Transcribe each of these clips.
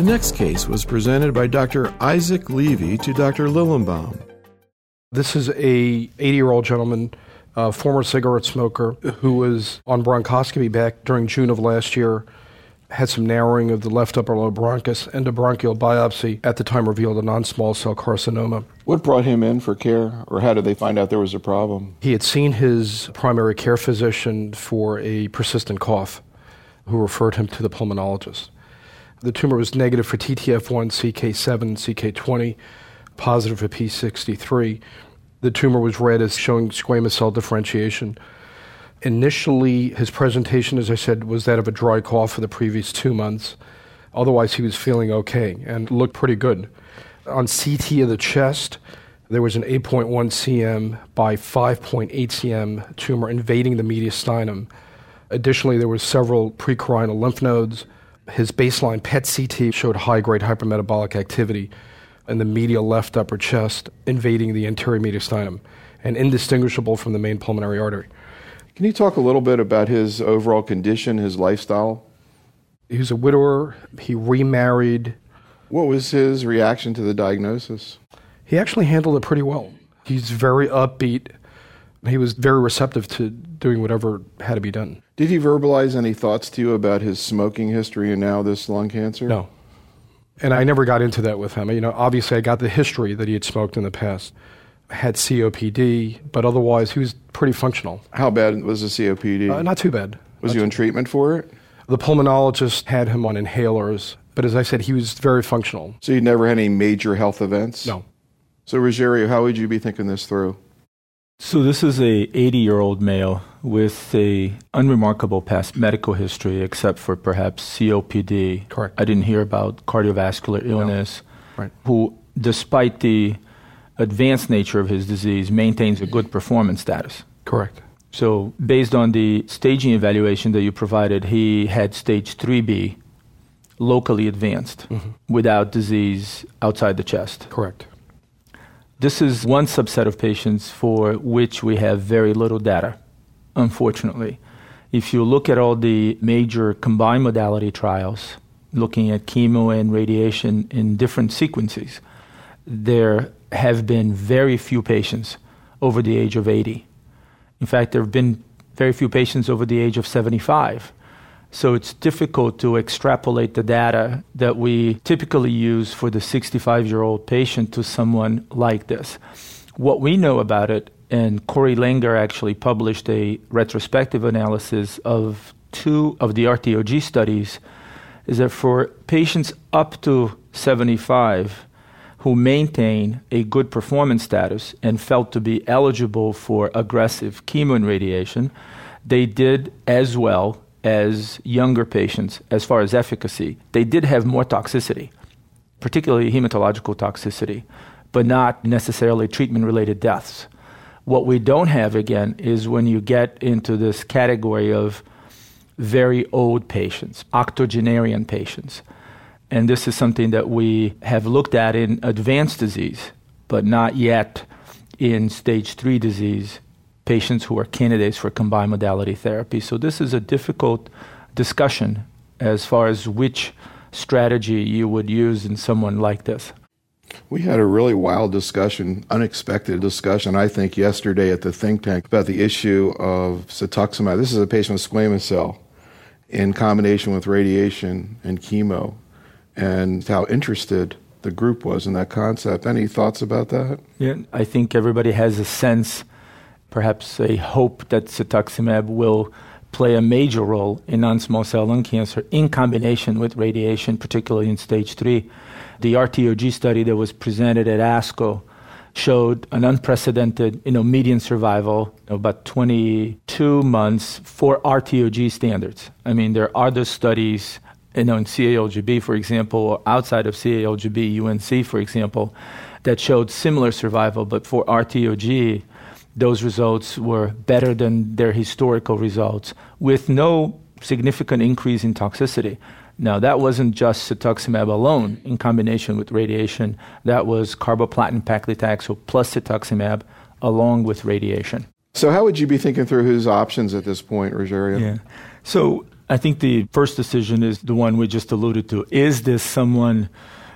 The next case was presented by Dr. Isaac Levy to Dr. Lilenbaum. This is a 80-year-old gentleman, a former cigarette smoker, who was on bronchoscopy back during June of last year, had some narrowing of the left upper lobe bronchus, and a bronchial biopsy at the time revealed a non-small cell carcinoma. What brought him in for care, or how did they find out there was a problem? He had seen his primary care physician for a persistent cough, who referred him to the pulmonologist. The tumor was negative for TTF1, CK7, CK20, positive for P63. The tumor was read as showing squamous cell differentiation. Initially, his presentation, as I said, was that of a dry cough for the previous two months. Otherwise, he was feeling okay and looked pretty good. On CT of the chest, there was an 8.1 cm by 5.8 cm tumor invading the mediastinum. Additionally, there were several precarinal lymph nodes his baseline PET CT showed high grade hypermetabolic activity in the medial left upper chest, invading the anterior mediastinum and indistinguishable from the main pulmonary artery. Can you talk a little bit about his overall condition, his lifestyle? He was a widower, he remarried. What was his reaction to the diagnosis? He actually handled it pretty well. He's very upbeat. He was very receptive to doing whatever had to be done. Did he verbalize any thoughts to you about his smoking history and now this lung cancer? No. And I never got into that with him. You know, obviously I got the history that he had smoked in the past. Had COPD, but otherwise he was pretty functional. How bad was the COPD? Uh, not too bad. Was not he on treatment for it? The pulmonologist had him on inhalers, but as I said, he was very functional. So you never had any major health events? No. So Rogerio, how would you be thinking this through? So this is a 80-year-old male with a unremarkable past medical history, except for perhaps COPD. Correct. I didn't hear about cardiovascular illness. No. Right. Who, despite the advanced nature of his disease, maintains a good performance status. Correct. So, based on the staging evaluation that you provided, he had stage 3B, locally advanced, mm-hmm. without disease outside the chest. Correct. This is one subset of patients for which we have very little data, unfortunately. If you look at all the major combined modality trials, looking at chemo and radiation in different sequences, there have been very few patients over the age of 80. In fact, there have been very few patients over the age of 75. So it's difficult to extrapolate the data that we typically use for the 65 year old patient to someone like this. What we know about it, and Corey Langer actually published a retrospective analysis of two of the RTOG studies, is that for patients up to 75 who maintain a good performance status and felt to be eligible for aggressive chemo and radiation, they did as well as younger patients as far as efficacy. They did have more toxicity, particularly hematological toxicity, but not necessarily treatment related deaths. What we don't have, again, is when you get into this category of very old patients, octogenarian patients. And this is something that we have looked at in advanced disease, but not yet in stage three disease patients who are candidates for combined modality therapy. So this is a difficult discussion as far as which strategy you would use in someone like this. We had a really wild discussion, unexpected discussion, I think, yesterday at the think tank about the issue of cetuximab. This is a patient with squamous cell in combination with radiation and chemo, and how interested the group was in that concept. Any thoughts about that? Yeah, I think everybody has a sense perhaps a hope that cetuximab will play a major role in non-small cell lung cancer in combination with radiation, particularly in stage three. The RTOG study that was presented at ASCO showed an unprecedented, you know, median survival of about 22 months for RTOG standards. I mean, there are other studies, you know, in CALGB, for example, or outside of CALGB, UNC, for example, that showed similar survival, but for RTOG, those results were better than their historical results with no significant increase in toxicity. Now, that wasn't just cetuximab alone in combination with radiation, that was carboplatin paclitaxel plus cetuximab along with radiation. So, how would you be thinking through his options at this point, Rogerio? Yeah. So, I think the first decision is the one we just alluded to. Is this someone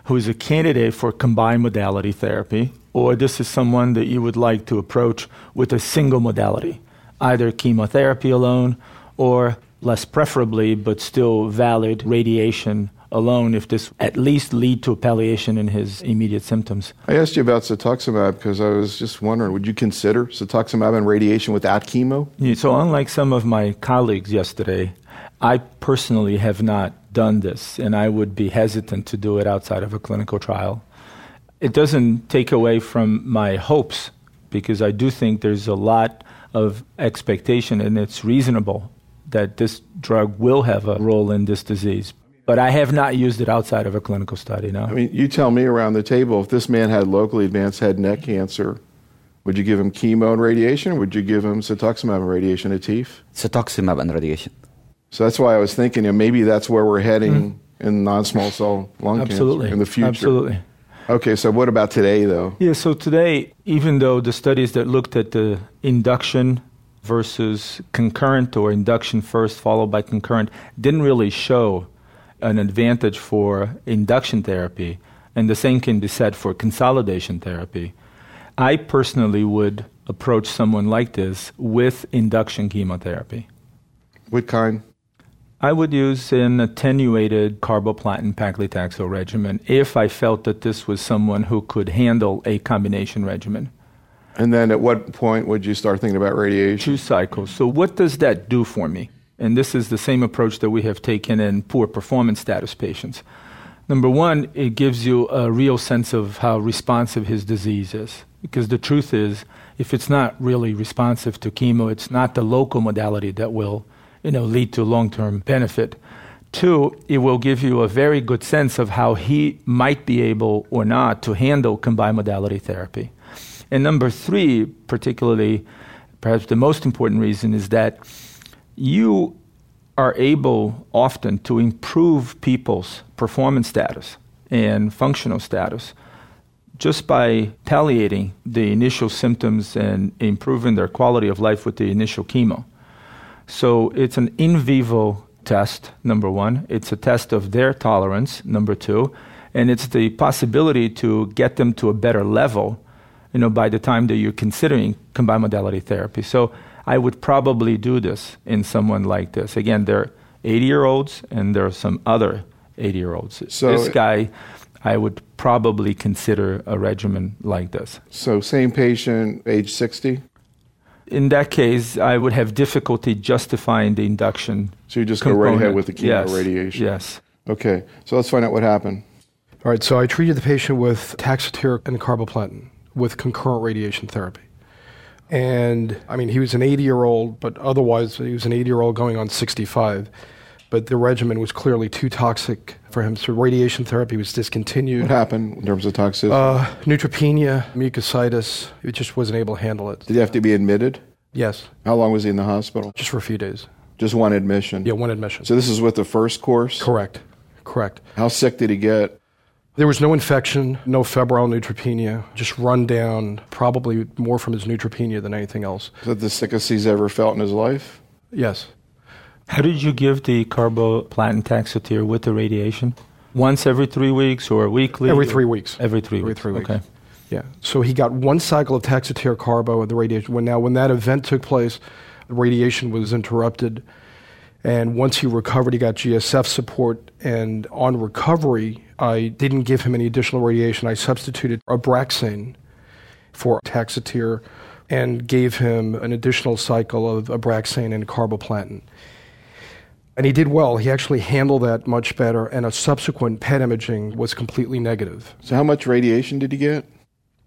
who is a candidate for combined modality therapy, or this is someone that you would like to approach with a single modality, either chemotherapy alone or less preferably, but still valid radiation alone if this at least lead to a palliation in his immediate symptoms. I asked you about cetuximab because I was just wondering, would you consider cetuximab and radiation without chemo? Yeah, so unlike some of my colleagues yesterday, I personally have not done this, and I would be hesitant to do it outside of a clinical trial. It doesn't take away from my hopes because I do think there's a lot of expectation, and it's reasonable that this drug will have a role in this disease. But I have not used it outside of a clinical study, no. I mean, you tell me around the table if this man had locally advanced head and neck cancer, would you give him chemo and radiation, or would you give him cetuximab and radiation at TEEF? Cetuximab and radiation. So that's why I was thinking, you know, maybe that's where we're heading mm. in non-small cell lung Absolutely. cancer in the future. Absolutely. Okay, so what about today, though? Yeah, so today, even though the studies that looked at the induction versus concurrent or induction first followed by concurrent didn't really show an advantage for induction therapy, and the same can be said for consolidation therapy. I personally would approach someone like this with induction chemotherapy. What kind? I would use an attenuated carboplatin paclitaxel regimen if I felt that this was someone who could handle a combination regimen. And then at what point would you start thinking about radiation? Two cycles. So, what does that do for me? And this is the same approach that we have taken in poor performance status patients. Number one, it gives you a real sense of how responsive his disease is. Because the truth is, if it's not really responsive to chemo, it's not the local modality that will you know, lead to long term benefit. Two, it will give you a very good sense of how he might be able or not to handle combined modality therapy. And number three, particularly, perhaps the most important reason, is that you are able often to improve people's performance status and functional status just by palliating the initial symptoms and improving their quality of life with the initial chemo. So it's an in vivo test, number one. It's a test of their tolerance, number two. And it's the possibility to get them to a better level, you know, by the time that you're considering combined modality therapy. So I would probably do this in someone like this. Again, they're 80 year olds and there are some other 80 year olds. So this guy, I would probably consider a regimen like this. So, same patient, age 60? In that case, I would have difficulty justifying the induction. So you just component. go right ahead with the chemo yes. radiation? Yes. Okay, so let's find out what happened. All right, so I treated the patient with Taxotere and carboplatin with concurrent radiation therapy. And I mean, he was an 80 year old, but otherwise, he was an 80 year old going on 65. But the regimen was clearly too toxic for him, so radiation therapy was discontinued. What happened in terms of toxicity? Uh, neutropenia, mucositis. He just wasn't able to handle it. Did he have to be admitted? Yes. How long was he in the hospital? Just for a few days. Just one admission? Yeah, one admission. So this is with the first course? Correct. Correct. How sick did he get? There was no infection, no febrile neutropenia, just run down, probably more from his neutropenia than anything else. Is that the sickest he's ever felt in his life? Yes. How did you give the carboplatin taxotere with the radiation? Once every three weeks or weekly? Every three weeks. Every three every weeks. Three weeks. Okay. Yeah. So he got one cycle of taxotere carbo at the radiation. When now, when that event took place, the radiation was interrupted. And once he recovered, he got GCSF support. And on recovery, I didn't give him any additional radiation. I substituted Abraxane for Taxotere and gave him an additional cycle of Abraxane and carboplatin. And he did well. He actually handled that much better, and a subsequent PET imaging was completely negative. So, how much radiation did he get?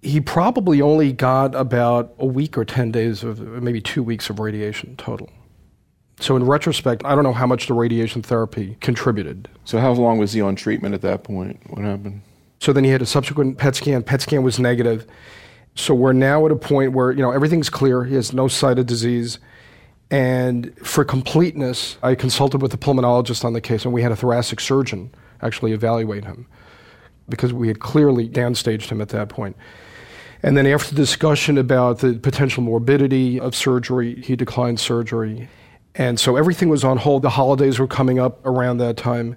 He probably only got about a week or 10 days of maybe two weeks of radiation total. So, in retrospect, I don't know how much the radiation therapy contributed. So, how long was he on treatment at that point? What happened? So, then he had a subsequent PET scan. PET scan was negative. So, we're now at a point where, you know, everything's clear. He has no site of disease. And for completeness, I consulted with a pulmonologist on the case, and we had a thoracic surgeon actually evaluate him because we had clearly downstaged him at that point. And then, after discussion about the potential morbidity of surgery, he declined surgery. And so everything was on hold. The holidays were coming up around that time.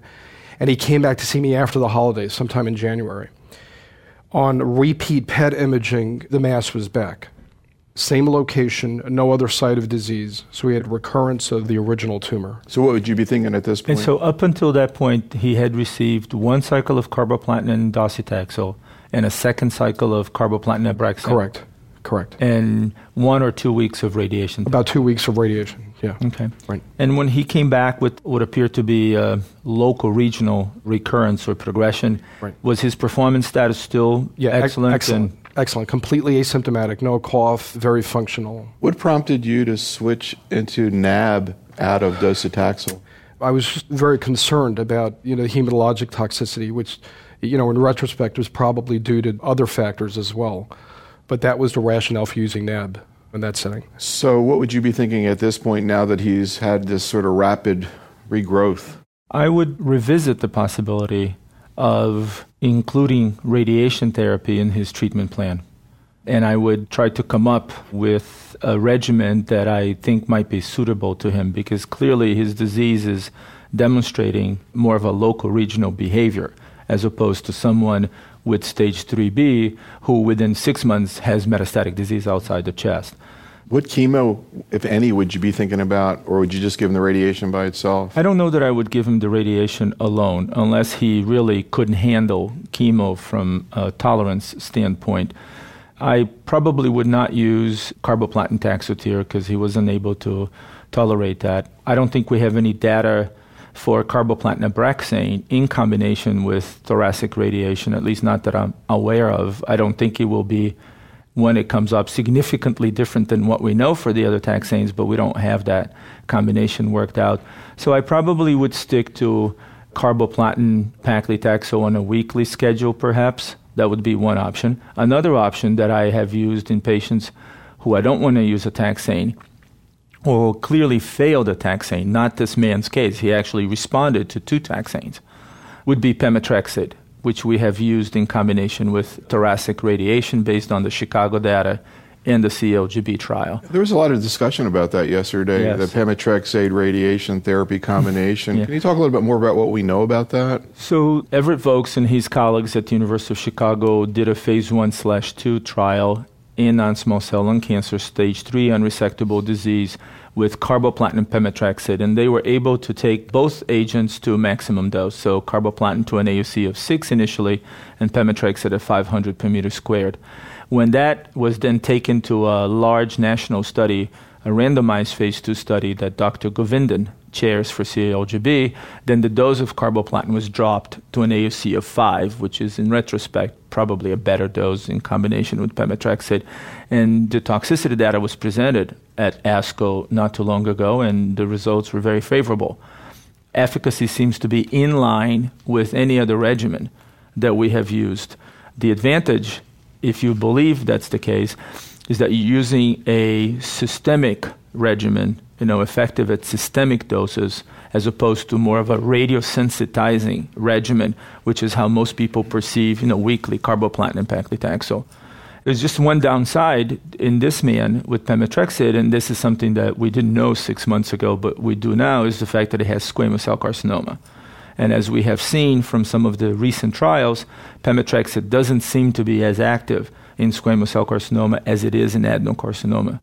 And he came back to see me after the holidays, sometime in January. On repeat PET imaging, the mass was back. Same location, no other site of disease. So we had recurrence of the original tumor. So what would you be thinking at this point? And so up until that point, he had received one cycle of carboplatin and docetaxel and a second cycle of carboplatin and Abraxane. Correct. Correct. And one or two weeks of radiation. About two weeks of radiation. Yeah. Okay. Right. And when he came back with what appeared to be a local regional recurrence or progression, Right. was his performance status still Yeah. ex- excellent? Excellent. And Excellent. Completely asymptomatic. No cough. Very functional. what prompted you to switch into NAB out of docetaxel? I was very concerned about you know the hematologic toxicity, which you know in retrospect was probably due to other factors as well, but that was the rationale for using NAB in that setting. So what would you be thinking at this point now that he's had this sort of rapid regrowth? I would revisit the possibility of including radiation therapy in his treatment plan. And I would try to come up with a regimen that I think might be suitable to him because clearly his disease is demonstrating more of a local regional behavior as opposed to someone with stage 3B who within six months has metastatic disease outside the chest. What chemo, if any, would you be thinking about, or would you just give him the radiation by itself? I don't know that I would give him the radiation alone unless he really couldn't handle chemo from a tolerance standpoint. I probably would not use carboplatin taxotere because he was unable to tolerate that. I don't think we have any data for carboplatin Abraxane in combination with thoracic radiation, at least not that I'm aware of. I don't think it will be when it comes up significantly different than what we know for the other taxanes, but we don't have that combination worked out. So I probably would stick to carboplatin paclitaxel on a weekly schedule, perhaps. That would be one option. Another option that I have used in patients who I don't want to use a taxane or clearly failed a taxane, not this man's case, he actually responded to two taxanes, would be pemetrexed, which we have used in combination with thoracic radiation based on the Chicago data and the CALGB trial. There was a lot of discussion about that yesterday, Yes. the pemetrexate radiation therapy combination. Yeah. Can you talk a little bit more about what we know about that? So Everett Vokes and his colleagues at the University of Chicago did a phase one slash two trial in non-small cell lung cancer, stage three unresectable disease, with carboplatin pemetrexed, and they were able to take both agents to a maximum dose. So carboplatin to an AUC of six initially, and pemetrexed at 500 per meter squared. When that was then taken to a large national study, a randomized phase two study that Dr. Govindan chairs for CALGB, then the dose of carboplatin was dropped to an AUC of 5, which is in retrospect probably a better dose in combination with pemetrexed. And the toxicity data was presented at ASCO not too long ago, and the results were very favorable. Efficacy seems to be in line with any other regimen that we have used. The advantage, if you believe that's the case, is that you're using a systemic regimen, you know, effective at systemic doses, as opposed to more of a radiosensitizing regimen, which is how most people perceive, you know, weekly carboplatin paclitaxel. There's just one downside in this man with pemetrexed, and this is something that we didn't know six months ago, but we do now, is the fact that it has squamous cell carcinoma. And as we have seen from some of the recent trials, pemetrexed doesn't seem to be as active in squamous cell carcinoma as it is in adenocarcinoma.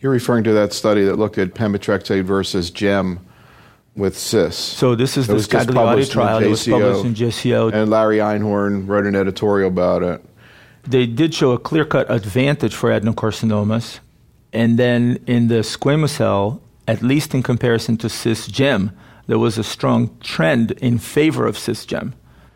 You're referring to that study that looked at pemetrexate versus GEM with CIS. So this is It the Scagliotti trial that was published in JCO. and Larry Einhorn wrote an editorial about it. they did show a clear cut advantage for adenocarcinomas. And then in the squamous cell, at least in comparison to cisgem, there was a strong trend in favor of cisgem.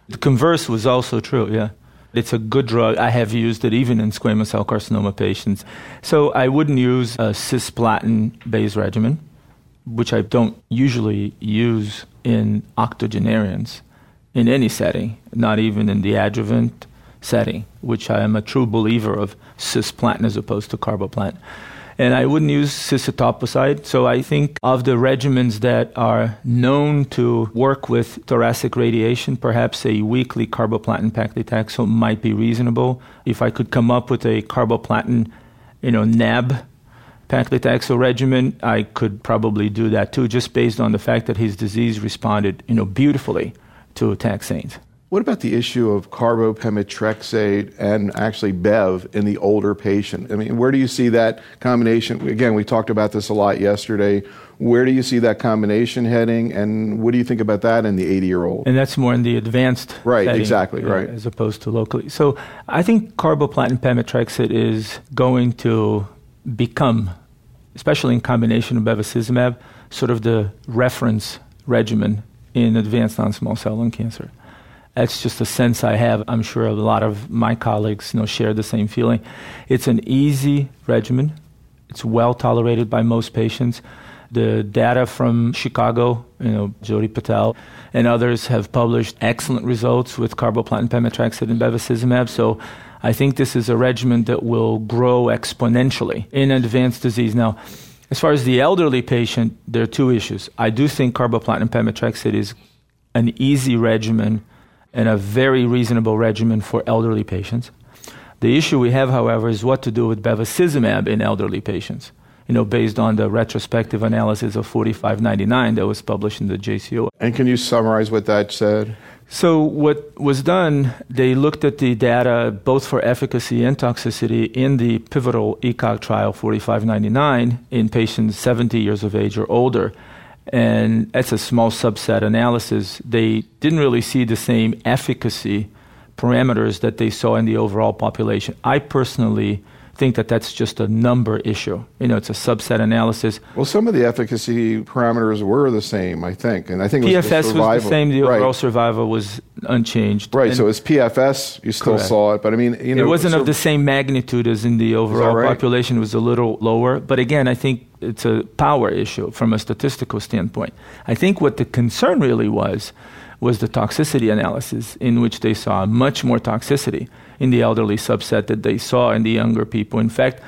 The converse was also true, yeah. It's a good drug. I have used it even in squamous cell carcinoma patients. So I wouldn't use a cisplatin based regimen, which I don't usually use in octogenarians in any setting, not even in the adjuvant setting, which I am a true believer of cisplatin as opposed to carboplatin. And I wouldn't use cisetoposide. So I think of the regimens that are known to work with thoracic radiation, perhaps a weekly carboplatin paclitaxel might be reasonable. If I could come up with a carboplatin, you know, NAB paclitaxel regimen, I could probably do that too, just based on the fact that his disease responded, you know, beautifully to taxanes. What about the issue of carbopemetrexate and actually Bev in the older patient? I mean, where do you see that combination? Again, we talked about this a lot yesterday. Where do you see that combination heading, and what do you think about that in the 80 year old? And that's more in the advanced right, setting, exactly, right, as opposed to locally. So I think carboplatin pemetrexate is going to become, especially in combination with bevacizumab, sort of the reference regimen in advanced non-small cell lung cancer. That's just a sense I have. I'm sure a lot of my colleagues you know, share the same feeling. It's an easy regimen. It's well tolerated by most patients. The data from Chicago, you know, Jyoti Patel and others have published excellent results with carboplatin pemetrexate and bevacizumab. So I think this is a regimen that will grow exponentially in advanced disease. Now, as far as the elderly patient, there are two issues. I do think carboplatin pemetrexate is an easy regimen and a very reasonable regimen for elderly patients. The issue we have, however, is what to do with bevacizumab in elderly patients. You know, based on the retrospective analysis of 4599 that was published in the JCO. And can you summarize what that said? So, what was done, they looked at the data both for efficacy and toxicity in the pivotal ECOG trial 4599 in patients 70 years of age or older and that's a small subset analysis, they didn't really see the same efficacy parameters that they saw in the overall population. I personally think that that's just a number issue. You know, it's a subset analysis. Well, some of the efficacy parameters were the same, I think, and I think PFS was the, was the same. The overall survival was unchanged. Right. And so it's PFS. You still Correct. saw it, but I mean, you know, it wasn't so- of the same magnitude as in the overall right? population. It was a little lower. But again, I think it's a power issue from a statistical standpoint. I think what the concern really was was the toxicity analysis, in which they saw much more toxicity in the elderly subset that they saw in the younger people. In fact,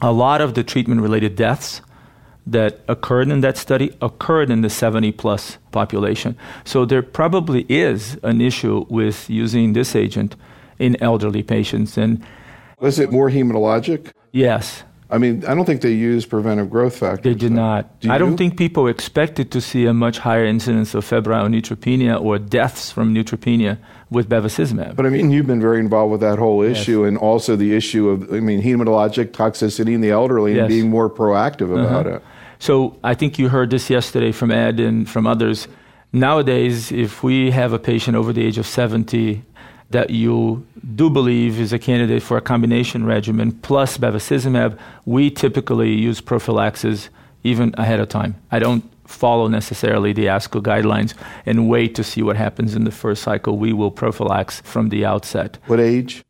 a lot of the treatment related deaths that occurred in that study occurred in the 70 plus population. So there probably is an issue with using this agent in elderly patients. And was it more hematologic? yes, I mean, I don't think they used preventive growth factors. they did not. Do I don't think people expected to see a much higher incidence of febrile neutropenia or deaths from neutropenia with bevacizumab. But I mean, you've been very involved with that whole issue, and also the issue of, I mean, hematologic toxicity in the elderly and being more proactive about Uh-huh. it. So I think you heard this yesterday from Ed and from others. Nowadays, if we have a patient over the age of 70 that you do believe is a candidate for a combination regimen plus bevacizumab, we typically use prophylaxis even ahead of time. I don't follow necessarily the ASCO guidelines and wait to see what happens in the first cycle. We will prophylax from the outset. What age?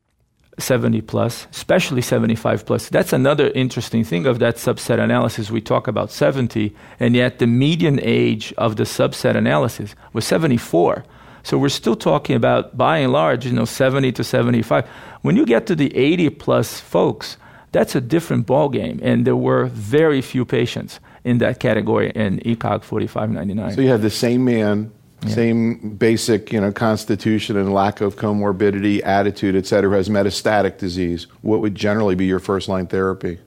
70 plus, especially 75 plus. That's another interesting thing of that subset analysis. We talk about 70, and yet the median age of the subset analysis was 74. So we're still talking about, by and large, you know, 70 to 75. When you get to the 80 plus folks, that's a different ballgame, and there were very few patients in that category in ECOG 4599. So you have the same man, Yeah. same basic, you know, constitution and lack of comorbidity, attitude, et cetera, has metastatic disease. What would generally be your first line therapy?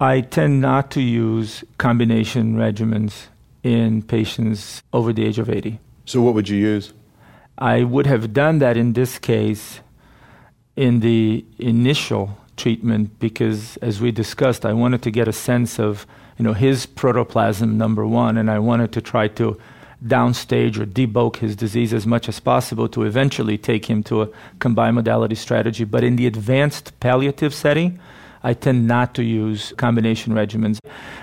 I tend not to use combination regimens in patients over the age of 80. So what would you use? I would have done that in this case in the initial treatment because, as we discussed, I wanted to get a sense of you know his protoplasm number one, and I wanted to try to downstage or debulk his disease as much as possible to eventually take him to a combined modality strategy. But in the advanced palliative setting, I tend not to use combination regimens.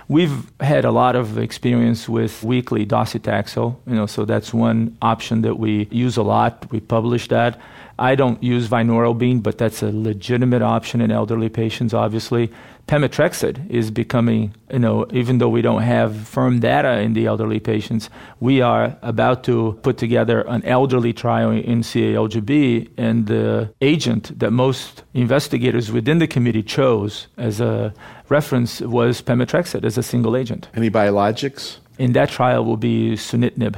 We've had a lot of experience with weekly docetaxel, you know, so that's one option that we use a lot. We publish that. I don't use vinorelbine, but that's a legitimate option in elderly patients, obviously. Pemetrexed is becoming, you know, even though we don't have firm data in the elderly patients, we are about to put together an elderly trial in CALGB, and the agent that most investigators within the committee chose as a reference was pemetrexed as a single agent. Any biologics? In that trial will be sunitinib.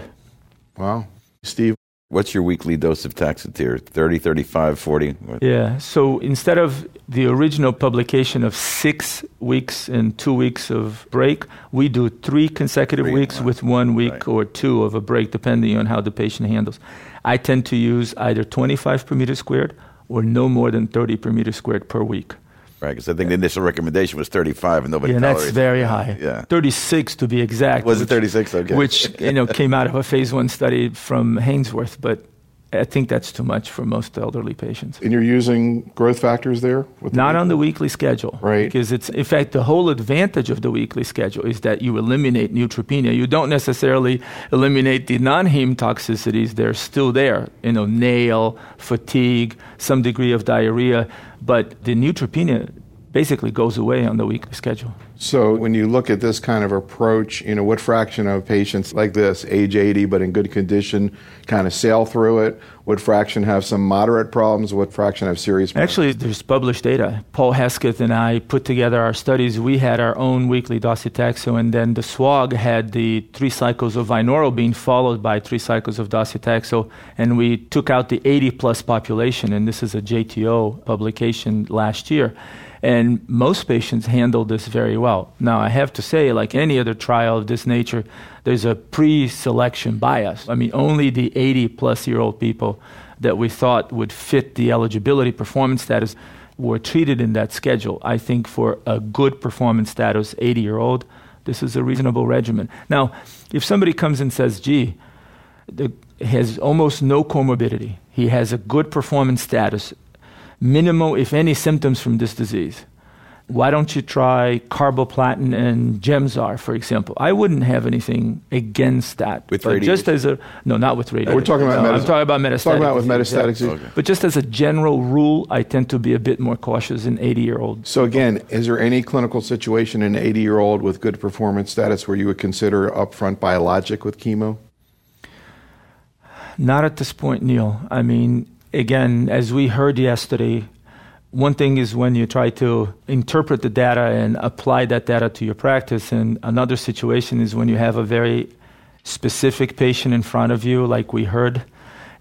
Wow. Steve, What's your weekly dose of Taxotere? 30, 35, 40? Yeah. So instead of the original publication of six weeks and two weeks of break, we do three consecutive three weeks with one week right. or two of a break, depending on how the patient handles. I tend to use either 25 per meter squared or no more than 30 per meter squared per week. Right, because I think the initial recommendation was 35, and nobody. Yeah, that's very high. Yeah, 36 to be exact. Was which, it 36? Okay. Which you know came out of a phase one study from Hainsworth, but I think that's too much for most elderly patients. And you're using growth factors there? Not the on the weekly schedule. Right. Because it's, in fact, the whole advantage of the weekly schedule is that you eliminate neutropenia. You don't necessarily eliminate the non heme toxicities, they're still there. You know, nail, fatigue, some degree of diarrhea, but the neutropenia basically goes away on the weekly schedule. So when you look at this kind of approach, you know, what fraction of patients like this, age 80 but in good condition, kind of sail through it? What fraction have some moderate problems? What fraction have serious problems? Actually, there's published data. Paul Hesketh and I put together our studies. We had our own weekly docetaxel, and then the SWOG had the three cycles of vinorelbine followed by three cycles of docetaxel, and we took out the 80 plus population, and this is a JTO publication last year. And most patients handle this very well. Now, I have to say, like any other trial of this nature, there's a pre selection bias. I mean, only the 80 plus year old people that we thought would fit the eligibility performance status were treated in that schedule. I think for a good performance status 80 year old, this is a reasonable regimen. Now, if somebody comes and says, gee, the, has almost no comorbidity, he has a good performance status, minimal, if any, symptoms from this disease. Why don't you try carboplatin and Gemzar, for example? I wouldn't have anything against that. With radiation? Just as a no, not with radiation. We're talking about no, metas- I'm talking about metastatic. Talking about with metastatic disease. Okay. But just as a general rule, I tend to be a bit more cautious in 80 year olds. So again, is there any clinical situation in an 80 year old with good performance status where you would consider upfront biologic with chemo? Not at this point, Neil. I mean, again, as we heard yesterday, one thing is when you try to interpret the data and apply that data to your practice, and another situation is when you have a very specific patient in front of you, like we heard,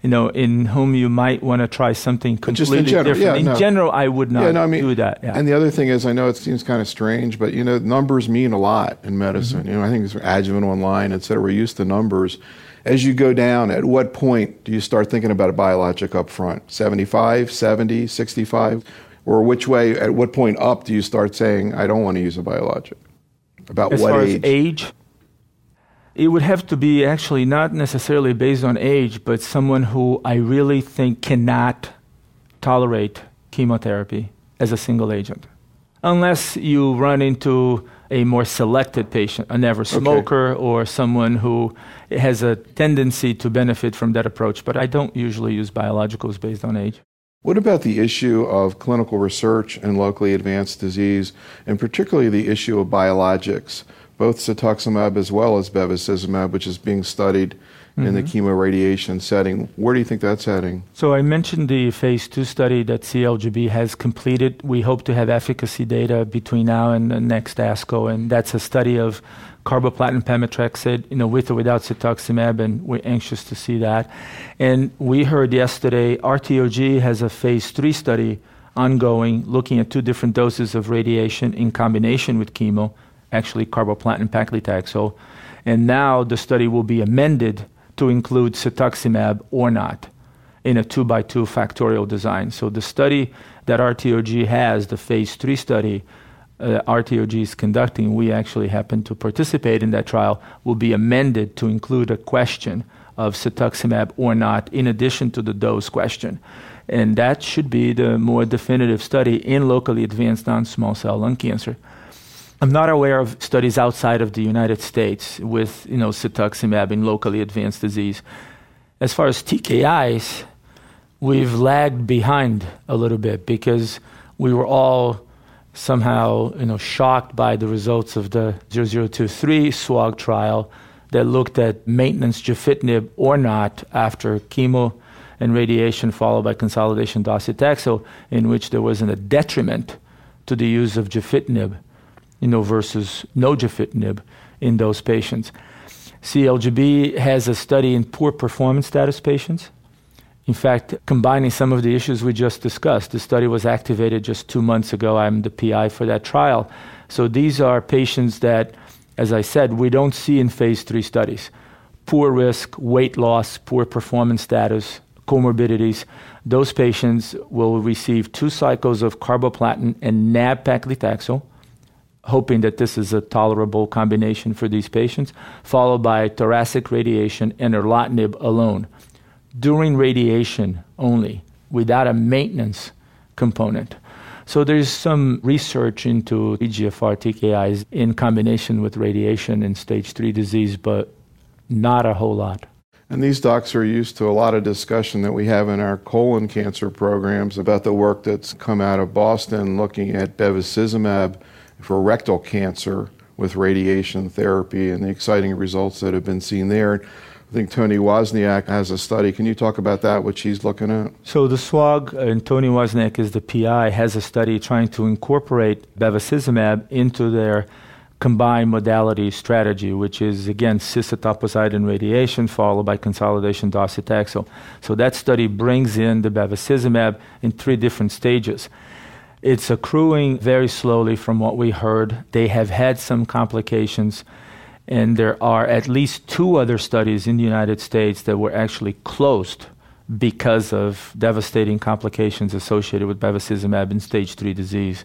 you know, in whom you might want to try something completely in general, different. Yeah, in no. general, I would not yeah, no, I mean, do that. Yeah. And the other thing is, I know it seems kind of strange, but you know, numbers mean a lot in medicine. Mm-hmm. You know, I think it's adjuvant online, et cetera. We're used to numbers. As you go down, at what point do you start thinking about a biologic up front? 75, 70, 65? Or which way, at what point up do you start saying, I don't want to use a biologic? About as what far age? As age? It would have to be actually not necessarily based on age, but someone who I really think cannot tolerate chemotherapy as a single agent. Unless you run into a more selected patient, a never smoker, okay. or someone who has a tendency to benefit from that approach. But I don't usually use biologicals based on age. What about the issue of clinical research in locally advanced disease, and particularly the issue of biologics, both cetuximab as well as bevacizumab, which is being studied mm-hmm. in the mm-hmm. chemoradiation setting? Where do you think that's heading? So I mentioned the phase two study that CALGB has completed. We hope to have efficacy data between now and the next ASCO, and that's a study of carboplatin pemetrexed, you know, with or without cetuximab, and we're anxious to see that. And we heard yesterday RTOG has a phase three study ongoing, looking at two different doses of radiation in combination with chemo, actually carboplatin paclitaxel. And now the study will be amended to include cetuximab or not in a two by two factorial design. So the study that RTOG has, the phase three study, uh, RTOG is conducting, we actually happen to participate in that trial, will be amended to include a question of cetuximab or not, in addition to the dose question. And that should be the more definitive study in locally advanced non small cell lung cancer. I'm not aware of studies outside of the United States with you know, cetuximab in locally advanced disease. As far as TKIs, we've lagged behind a little bit because we were all somehow you know, shocked by the results of the 0023 SWOG trial that looked at maintenance gefitinib or not after chemo and radiation followed by consolidation docetaxel, in which there wasn't a detriment to the use of gefitinib, you know, versus nogefitinib in those patients. CALGB has a study in poor performance status patients In fact, combining some of the issues we just discussed, the study was activated just two months ago. I'm the PI for that trial. So these are patients that, as I said, we don't see in phase three studies. Poor risk, weight loss, poor performance status, comorbidities. Those patients will receive two cycles of carboplatin and nab-paclitaxel, hoping that this is a tolerable combination for these patients, followed by thoracic radiation and erlotinib alone during radiation only, without a maintenance component. So there's some research into EGFR TKIs in combination with radiation in stage 3 disease, but not a whole lot. And these docs are used to a lot of discussion that we have in our colon cancer programs about the work that's come out of Boston looking at bevacizumab for rectal cancer with radiation therapy and the exciting results that have been seen there. I think Tony Wozniak has a study. Can you talk about that, what she's looking at? So the SWOG, and Tony Wozniak is the PI, has a study trying to incorporate bevacizumab into their combined modality strategy, which is again cis-etoposide radiation followed by consolidation docetaxel. So that study brings in the bevacizumab in three different stages. It's accruing very slowly from what we heard. They have had some complications and there are at least two other studies in the United States that were actually closed because of devastating complications associated with bevacizumab in stage 3 disease.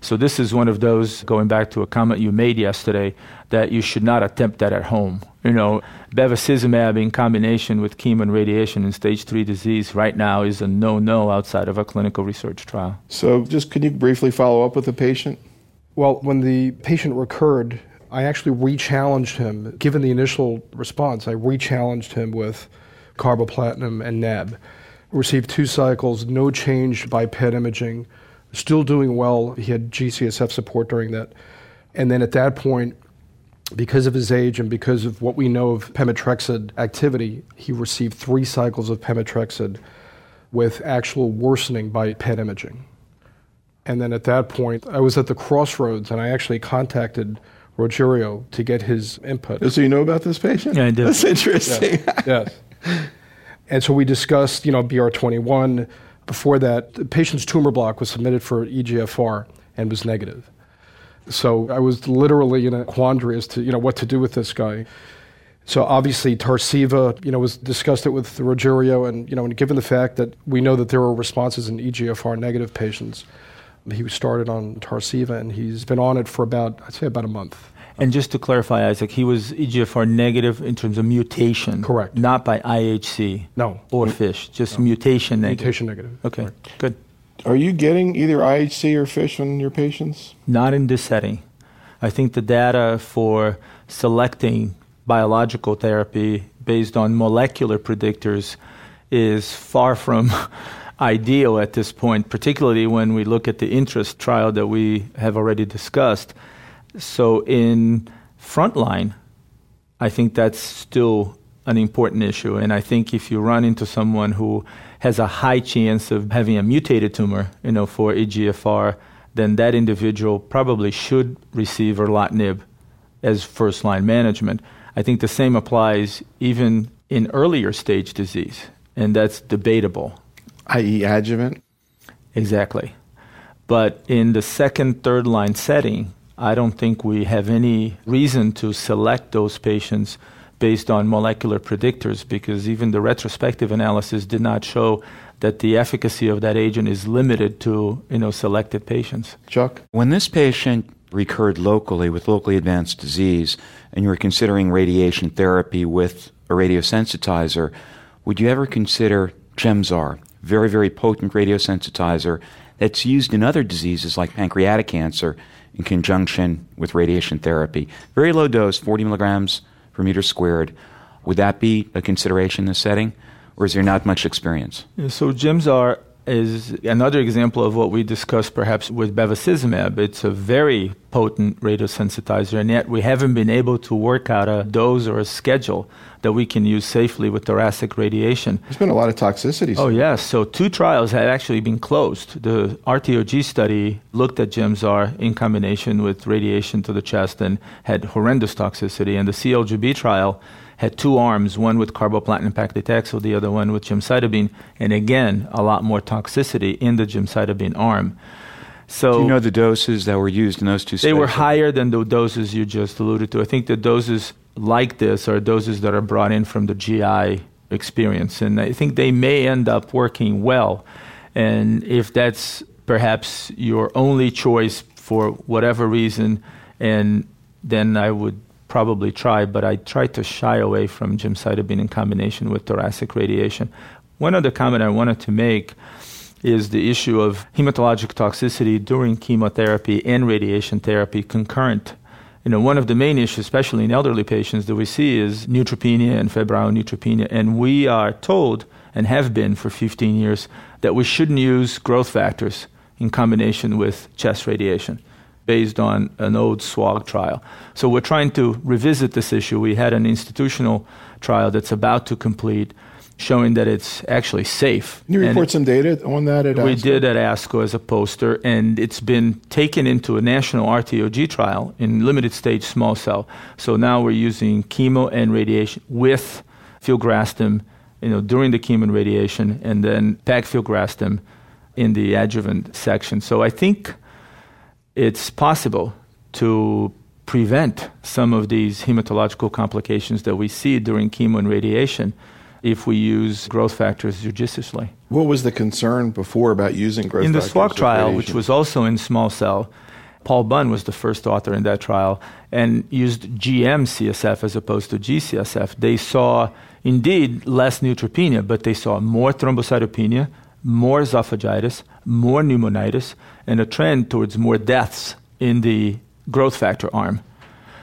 So this is one of those going back to a comment you made yesterday that you should not attempt that at home. You know, bevacizumab in combination with chemo and radiation in stage 3 disease right now is a no-no outside of a clinical research trial. So just can you briefly follow up with the patient? Well, when the patient recurred, I actually re-challenged him. Given the initial response, I re-challenged him with carboplatin and NAB. Received two cycles, no change by PET imaging, still doing well. He had GCSF support during that. And then at that point, because of his age and because of what we know of pemetrexed activity, he received three cycles of pemetrexed with actual worsening by PET imaging. And then at that point, I was at the crossroads and I actually contacted Rogerio to get his input. So you know about this patient? Yeah, I do. That's interesting. yes. And so we discussed, you know, BR21. Before that, the patient's tumor block was submitted for EGFR and was negative. So I was literally in a quandary as to, you know, what to do with this guy. So obviously Tarceva, you know, was discussed it with Rogerio, and you know, and given the fact that we know that there were responses in EGFR negative patients, he was started on Tarceva, and he's been on it for about, I'd say, about a month. And just to clarify, Isaac, he was EGFR negative in terms of mutation. Correct. Not by IHC. No. Or FISH, just no. mutation negative. Mutation negative. Okay, Correct. good. Are you getting either IHC or FISH on your patients? Not in this setting. I think the data for selecting biological therapy based on molecular predictors is far from ideal at this point, particularly when we look at the interest trial that we have already discussed. So, in frontline, I think that's still an important issue. And I think if you run into someone who has a high chance of having a mutated tumor, you know, for EGFR, then that individual probably should receive erlotinib as first line management. I think the same applies even in earlier stage disease, and that's debatable i.e., adjuvant? Exactly. But in the second, third line setting, I don't think we have any reason to select those patients based on molecular predictors because even the retrospective analysis did not show that the efficacy of that agent is limited to you know selected patients. Chuck, when this patient recurred locally with locally advanced disease and you were considering radiation therapy with a radiosensitizer, would you ever consider Gemzar very, very potent radiosensitizer that's used in other diseases like pancreatic cancer in conjunction with radiation therapy. Very low dose, 40 milligrams per meter squared. Would that be a consideration in this setting, or is there not much experience? So, Gemzar is another example of what we discussed perhaps with bevacizumab. It's a very potent radiosensitizer, and yet we haven't been able to work out a dose or a schedule that we can use safely with thoracic radiation. There's been a lot of toxicities. Oh, yes. So, two trials have actually been closed. The RTOG study looked at Gemzar in combination with radiation to the chest and had horrendous toxicity, and the CALGB trial had two arms, one with carboplatin paclitaxel, the other one with gemcitabine, and again, a lot more toxicity in the gemcitabine arm. So, do you know the doses that were used in those two? They were higher than the doses you just alluded to. I think the doses like this are doses that are brought in from the GI experience, and I think they may end up working well. And if that's perhaps your only choice for whatever reason, and then I would probably try, but I try to shy away from gemcitabine in combination with thoracic radiation. One other comment I wanted to make is the issue of hematologic toxicity during chemotherapy and radiation therapy concurrent. You know, one of the main issues, especially in elderly patients, that we see is neutropenia and febrile neutropenia. And we are told, and have been for 15 years, that we shouldn't use growth factors in combination with chest radiation based on an old SWOG trial. So we're trying to revisit this issue. We had an institutional trial that's about to complete showing that it's actually safe. Can you report and some data on that at We ASCO? did at ASCO as a poster, and it's been taken into a national RTOG trial in limited stage small cell. So now we're using chemo and radiation with filgrastim, you know, during the chemo and radiation, and then pegfilgrastim in the adjuvant section. So I think it's possible to prevent some of these hematological complications that we see during chemo and radiation if we use growth factors judiciously. What was the concern before about using growth factors? in the? SWOG trial, which was also in small cell, Paul Bunn was the first author in that trial and used GM CSF as opposed to GCSF. They saw indeed less neutropenia, but they saw more thrombocytopenia, more esophagitis, more pneumonitis, and a trend towards more deaths in the growth factor arm.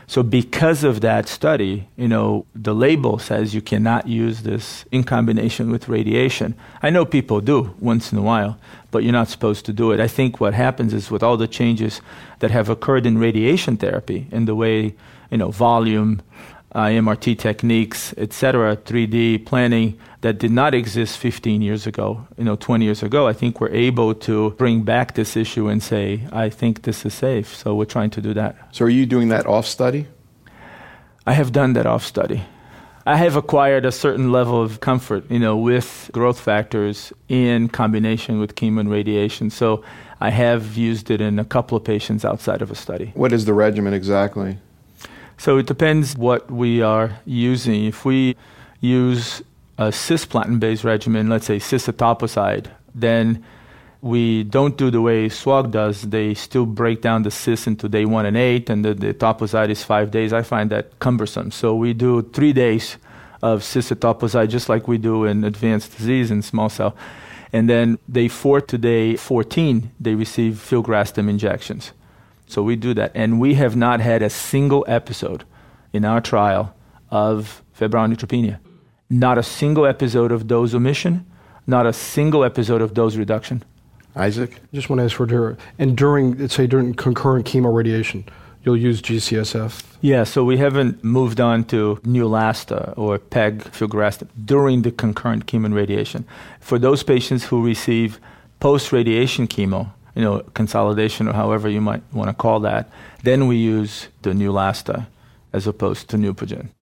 So because of that study, you know, the label says you cannot use this in combination with radiation. I know people do once in a while, but you're not supposed to do it. I think what happens is with all the changes that have occurred in radiation therapy in the way, you know, volume, Uh, MRT techniques, etc., 3D planning that did not exist 15 years ago, you know, 20 years ago. I think we're able to bring back this issue and say, I think this is safe. So we're trying to do that. So are you doing that off study? I have done that off study. I have acquired a certain level of comfort, you know, with growth factors in combination with chemo and radiation. So I have used it in a couple of patients outside of a study. What is the regimen exactly? So it depends what we are using. If we use a cisplatin based regimen, let's say cis-etoposide, then we don't do the way SWOG does. They still break down the cis into day one and eight, and the, the etoposide is five days. I find that cumbersome. So we do three days of cis-etoposide, just like we do in advanced disease in small cell. And then day four to day 14, they receive filgrastim injections. So we do that. And we have not had a single episode in our trial of febrile neutropenia. Not a single episode of dose omission, not a single episode of dose reduction. Isaac? I just want to ask for Dura. And during, let's say, during concurrent chemo radiation, you'll use GCSF? Yeah, so we haven't moved on to Neulasta or PEG filgrastim during the concurrent chemo and radiation. For those patients who receive post radiation chemo, you know, consolidation or however you might want to call that, then we use the Neulasta as opposed to Neupogen.